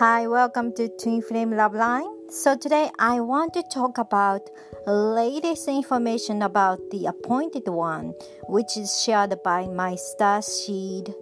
Hi, welcome to Twin Flame Love Line. So today I want to talk about latest information about the appointed one, which is shared by my star seed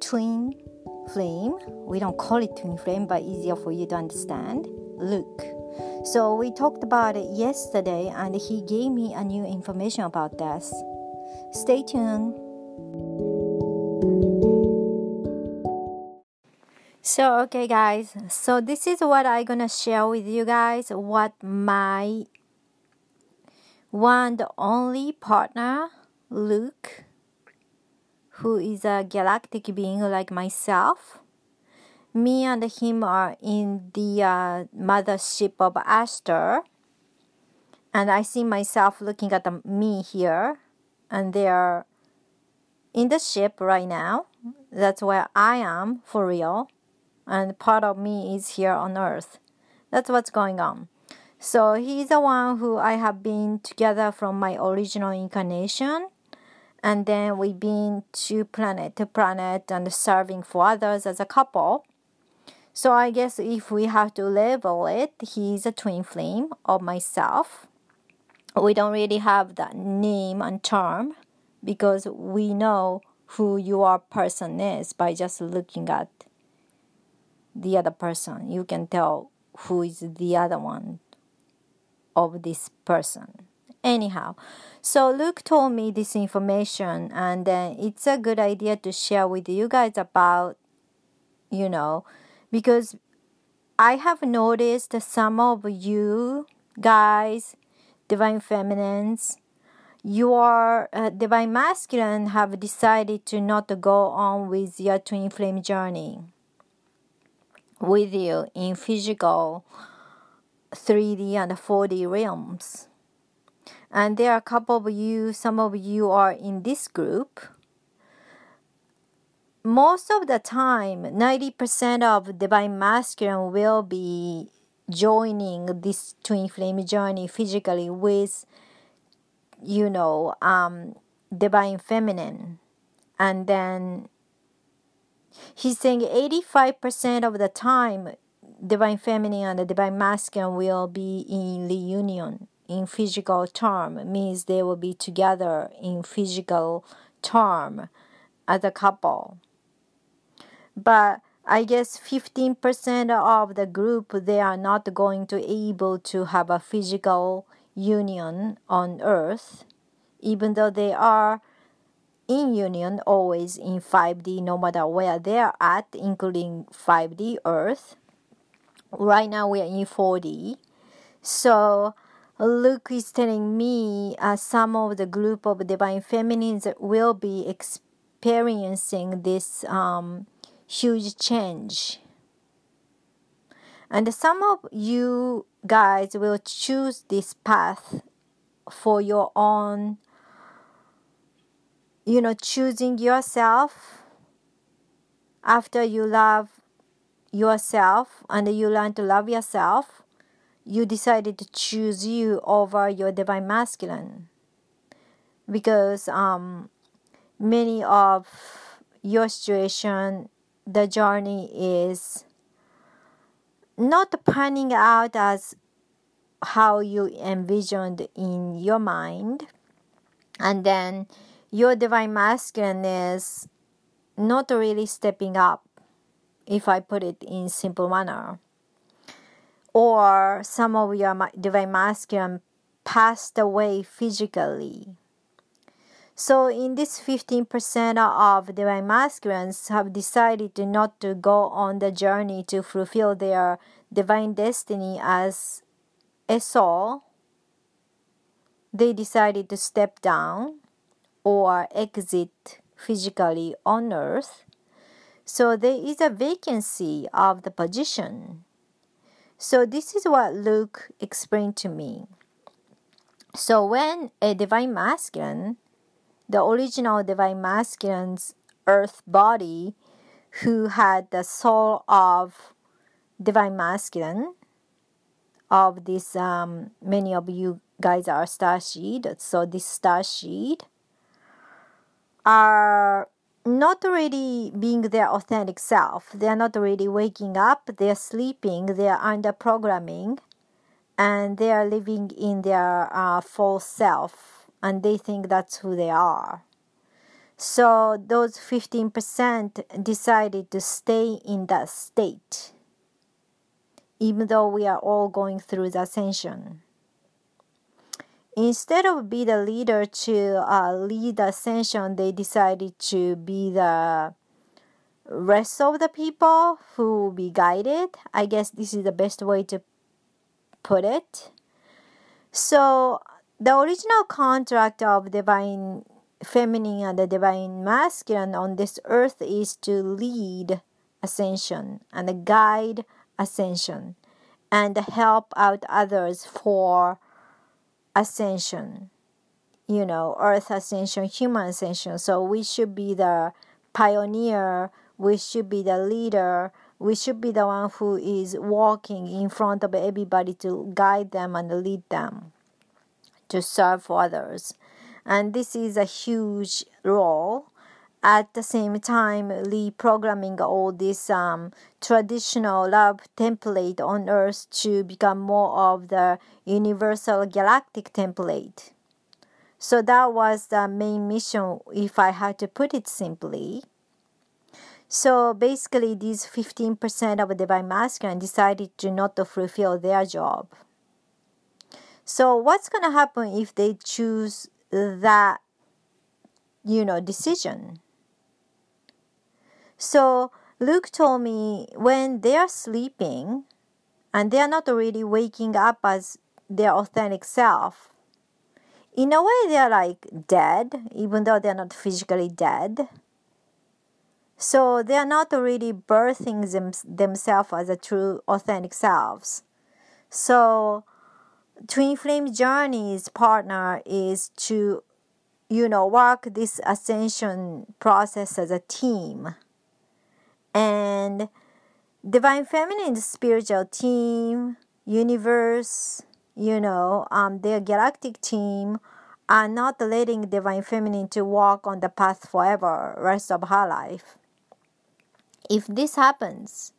twin flame. We don't call it twin flame, but easier for you to understand. Luke. So we talked about it yesterday, and he gave me a new information about this. Stay tuned. So okay guys, so this is what I'm gonna share with you guys what my one the only partner Luke who is a galactic being like myself. Me and him are in the uh, mothership of Aster, and I see myself looking at the, me here, and they are in the ship right now. That's where I am for real and part of me is here on earth. That's what's going on. So he's the one who I have been together from my original incarnation. And then we've been to planet to planet and serving for others as a couple. So I guess if we have to label it, he's a twin flame of myself. We don't really have that name and term because we know who your person is by just looking at the other person. You can tell who is the other one of this person. Anyhow, so Luke told me this information, and then it's a good idea to share with you guys about, you know, because I have noticed some of you guys, divine feminines, your uh, divine masculine have decided to not go on with your twin flame journey with you in physical 3D and 4D realms. And there are a couple of you, some of you are in this group. Most of the time, 90% of divine masculine will be joining this twin flame journey physically with, you know, um, divine feminine. And then He's saying 85% of the time, divine feminine and the divine masculine will be in reunion in physical term. Means they will be together in physical term as a couple. But i guess 15% of the group they are not going to able to have a physical union on earth even though they are in union always in 5D no matter where they're at, including 5D Earth. Right now we are in 4D. So Luke is telling me uh, some of the group of divine feminines will be experiencing this um, huge change. And some of you guys will choose this path for your own you know, choosing yourself after you love yourself and you learn to love yourself, you decided to choose you over your divine masculine. Because um, many of your situation, the journey is not panning out as how you envisioned in your mind. And then your divine masculine is not really stepping up, if I put it in simple manner. Or some of your divine masculine passed away physically. So in this 15% of divine masculines have decided to not to go on the journey to fulfill their divine destiny as a soul. They decided to step down or exit physically on earth. So there is a vacancy of the position. So this is what Luke explained to me. So when a divine masculine, the original divine masculine's earth body, who had the soul of divine masculine, of this um, many of you guys are star seed, so this star seed are not really being their authentic self. They're not really waking up, they're sleeping, they're under programming, and they are living in their uh, false self, and they think that's who they are. So those 15% decided to stay in that state, even though we are all going through the ascension instead of be the leader to uh, lead the ascension, they decided to be the rest of the people who will be guided. I guess this is the best way to put it. So the original contract of divine feminine and the divine masculine on this earth is to lead ascension and guide ascension and help out others for ascension, you know, earth ascension, human ascension. So we should be the pioneer, we should be the leader, we should be the one who is walking in front of everybody to guide them and lead them to serve for others. And this is a huge role at the same time reprogramming all this um, traditional love template on earth to become more of the universal galactic template. So that was the main mission if i had to put it simply. So basically these 15% of divine masculine decided to not to fulfill their job. So what's going to happen if they choose that you know decision so Luke told me when they are sleeping and they are not really waking up as their authentic self, in a way they are like dead, even though they're not physically dead. So they are not really birthing them, themselves as a true authentic selves. So Twin Flame Journey's partner is to, you know, work this ascension process as a team and divine feminine spiritual team universe you know um, their galactic team are not letting divine feminine to walk on the path forever rest of her life. If this happens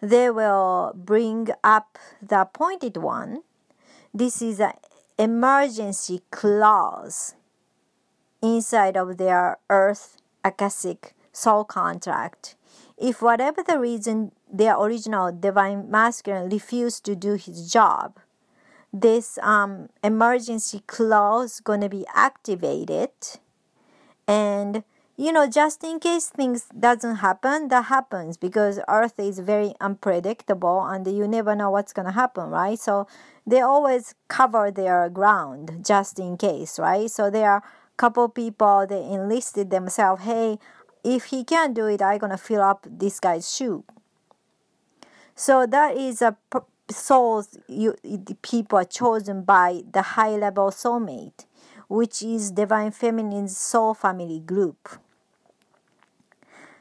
they will bring up the appointed one. This is an emergency clause inside of their earth akashic soul contract if whatever the reason their original divine masculine refused to do his job, this um, emergency clause gonna be activated, and you know just in case things doesn't happen, that happens because Earth is very unpredictable and you never know what's gonna happen, right? So they always cover their ground just in case, right? So there are a couple people they enlisted themselves hey if he can't do it, I'm gonna fill up this guy's shoe. So that is a souls you people are chosen by the high level soulmate, which is divine feminine soul family group.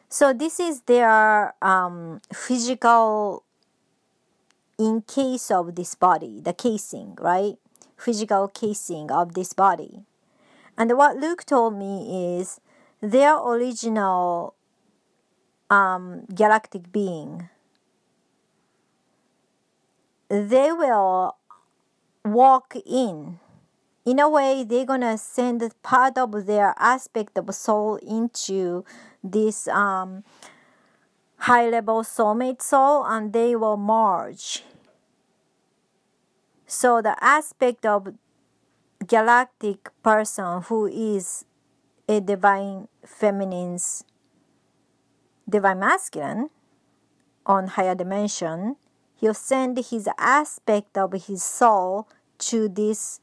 So this is their um, physical in case of this body, the casing, right? Physical casing of this body. And what Luke told me is their original um, galactic being, they will walk in. In a way, they're gonna send part of their aspect of soul into this um, high level soulmate soul and they will merge. So, the aspect of galactic person who is a divine feminine's divine masculine on higher dimension, he'll send his aspect of his soul to this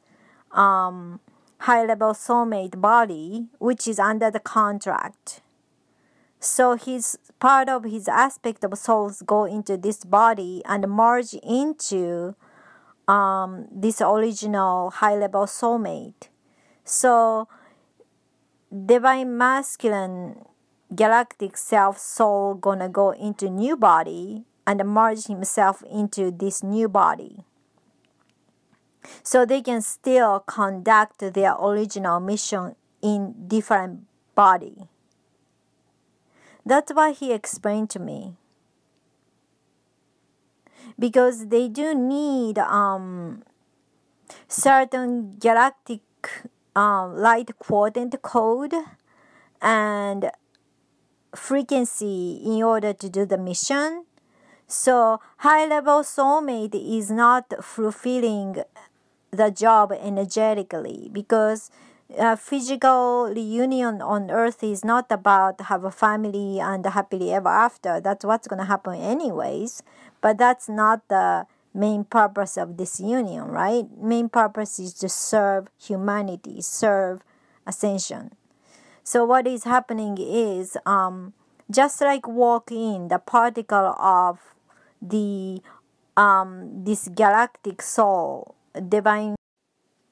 um, high level soulmate body, which is under the contract. So his part of his aspect of souls go into this body and merge into um, this original high level soulmate. So divine masculine galactic self soul gonna go into new body and merge himself into this new body so they can still conduct their original mission in different body That's what he explained to me. Because they do need um, certain galactic um, light quadrant code and frequency in order to do the mission. So high level soulmate is not fulfilling the job energetically because a physical reunion on earth is not about have a family and happily ever after that's what's going to happen anyways but that's not the main purpose of this union right? Main purpose is to serve humanity serve ascension. So what is happening is um, just like walk in the particle of the um, this galactic soul divine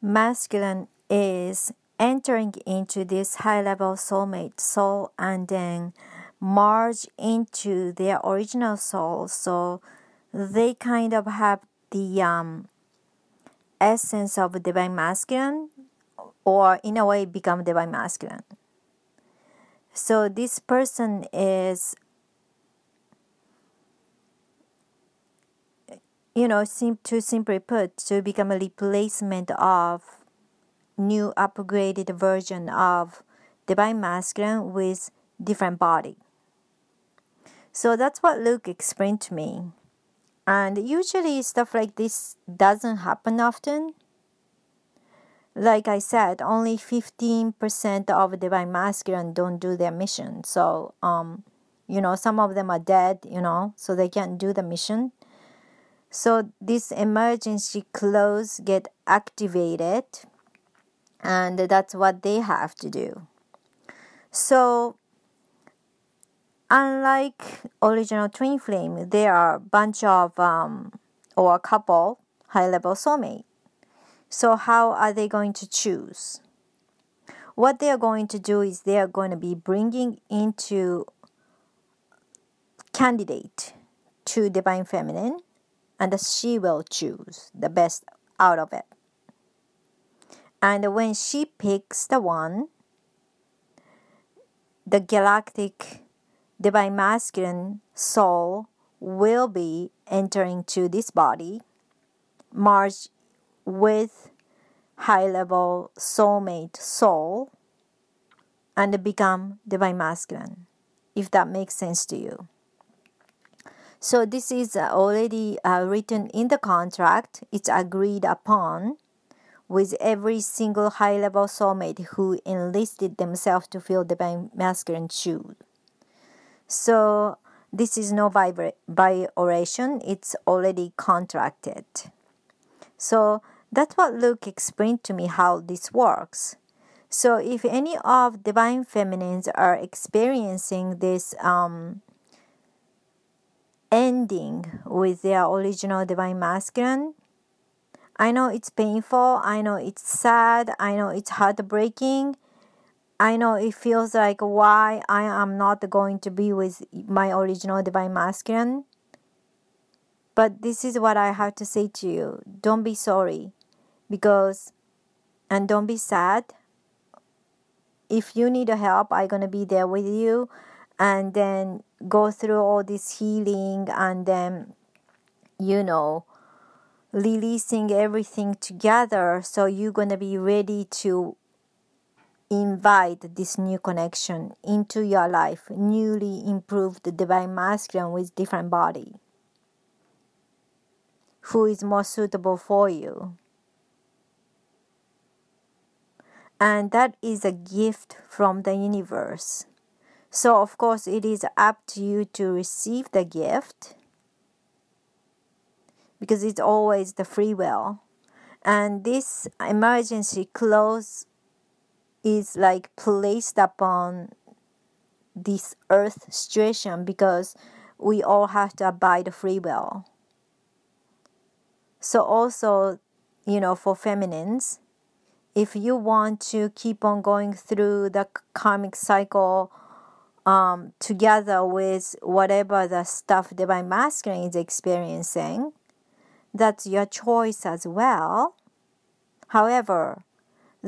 masculine is entering into this high level soulmate soul and then merge into their original soul. So they kind of have the um, essence of divine masculine or in a way become divine masculine. So this person is you know sim- to simply put to become a replacement of new upgraded version of divine masculine with different body. So that's what luke explained to me and usually stuff like this doesn't happen often. Like i said only 15% of divine masculine don't do their mission. So um you know some of them are dead you know so they can't do the mission. So this emergency clause get activated and that's what they have to do. So, unlike original twin flame, there are a bunch of um, or a couple high level soulmate. So, how are they going to choose? What they are going to do is they are going to be bringing into candidate to divine feminine, and she will choose the best out of it. And when she picks the one, the galactic divine masculine soul will be entering to this body, merge with high level soulmate soul, and become divine masculine, if that makes sense to you. So, this is already uh, written in the contract, it's agreed upon with every single high level soulmate who enlisted themselves to fill the masculine shoes. So this is no violation, it's already contracted. So that's what Luke explained to me how this works. So if any of divine feminines are experiencing this um, ending with their original divine masculine, I know it's painful. I know it's sad. I know it's heartbreaking. I know it feels like why I am not going to be with my original divine masculine. But this is what I have to say to you. Don't be sorry because and don't be sad. If you need help, I'm going to be there with you and then go through all this healing and then you know releasing everything together so you're going to be ready to invite this new connection into your life newly improved divine masculine with different body. Who is more suitable for you? And that is a gift from the universe. So of course it is up to you to receive the gift because it's always the free will. And this emergency clause is like placed upon this earth situation because we all have to abide free will. So also, you know, for feminines, if you want to keep on going through the karmic cycle um, together with whatever the stuff divine masculine is experiencing, that's your choice as well. However,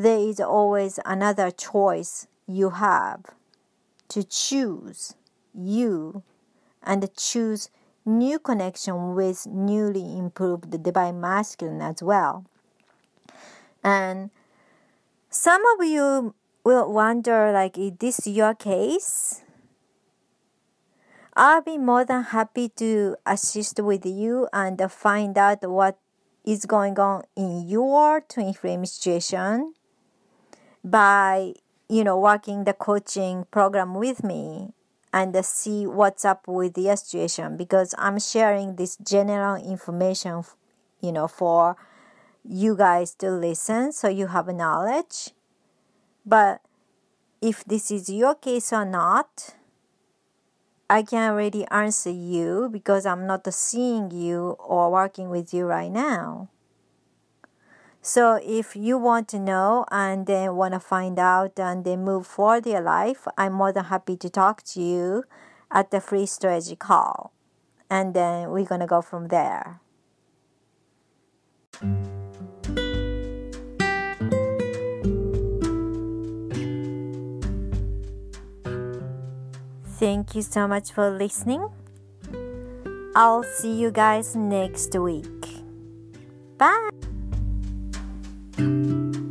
there is always another choice you have to choose you and choose new connection with newly improved divine masculine as well. And some of you will wonder like is this your case? I'll be more than happy to assist with you and find out what is going on in your twin flame situation by you know working the coaching program with me and see what's up with the situation because I'm sharing this general information you know for you guys to listen so you have knowledge but if this is your case or not I can't really answer you because I'm not seeing you or working with you right now. So if you want to know and then want to find out and then move forward your life, I'm more than happy to talk to you at the free strategy call. And then we're going to go from there. Thank you so much for listening. I'll see you guys next week. Bye. Música